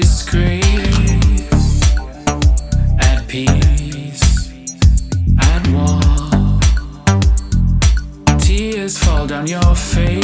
disgrace, at peace, at war. Tears fall down your face.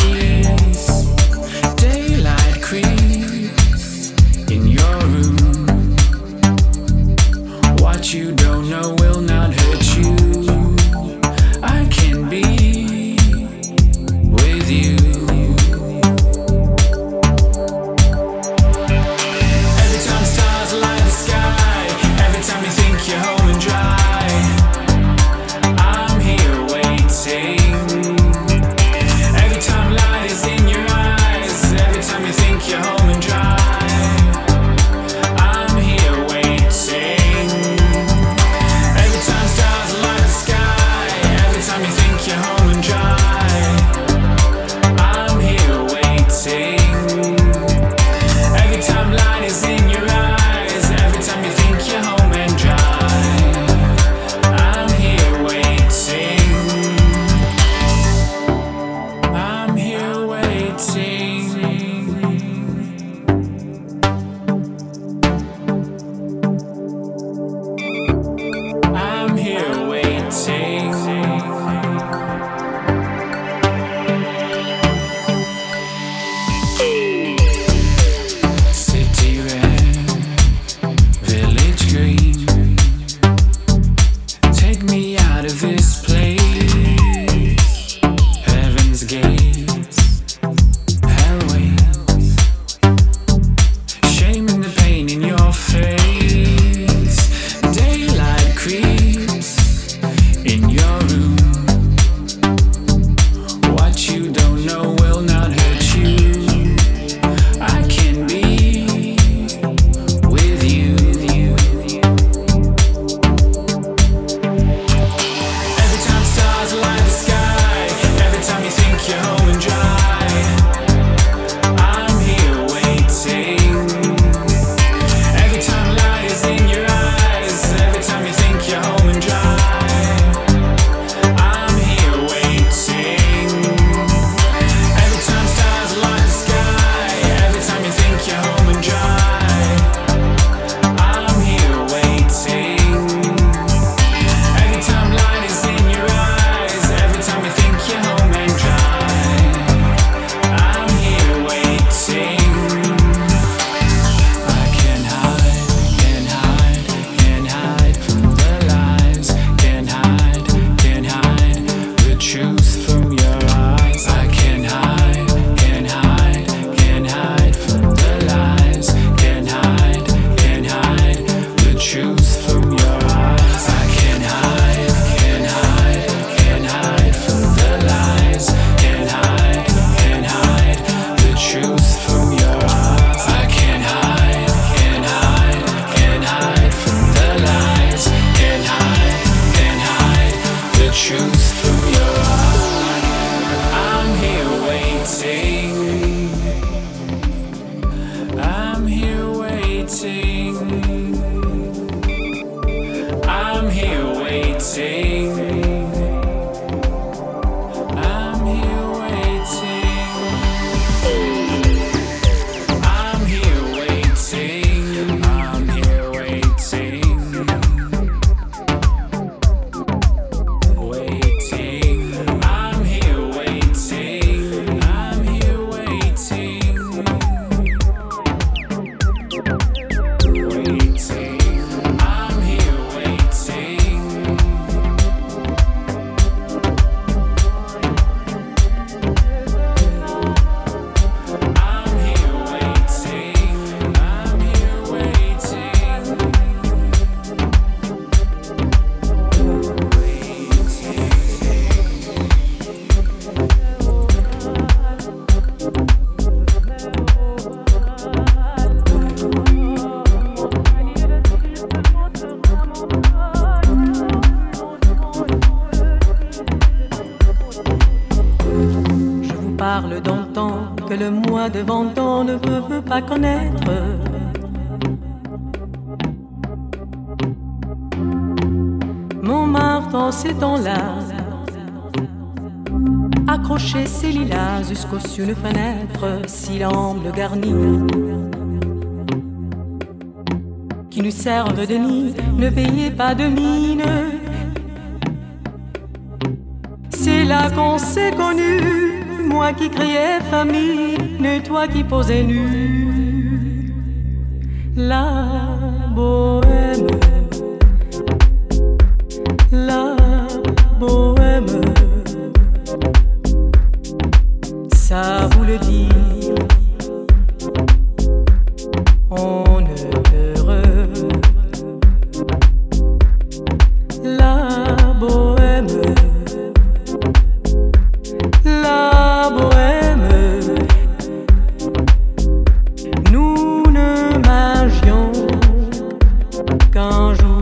parle d'antan que le moi de Vendan ne peut, pas connaître. Mon en ces temps-là Accrochez ses lilas jusqu'au sur une fenêtre si l'amble garni qui nous servent de nid ne payez pas de mine. C'est là qu'on s'est connus moi qui criais famine, toi qui posais nu. La bohème, qu'un jour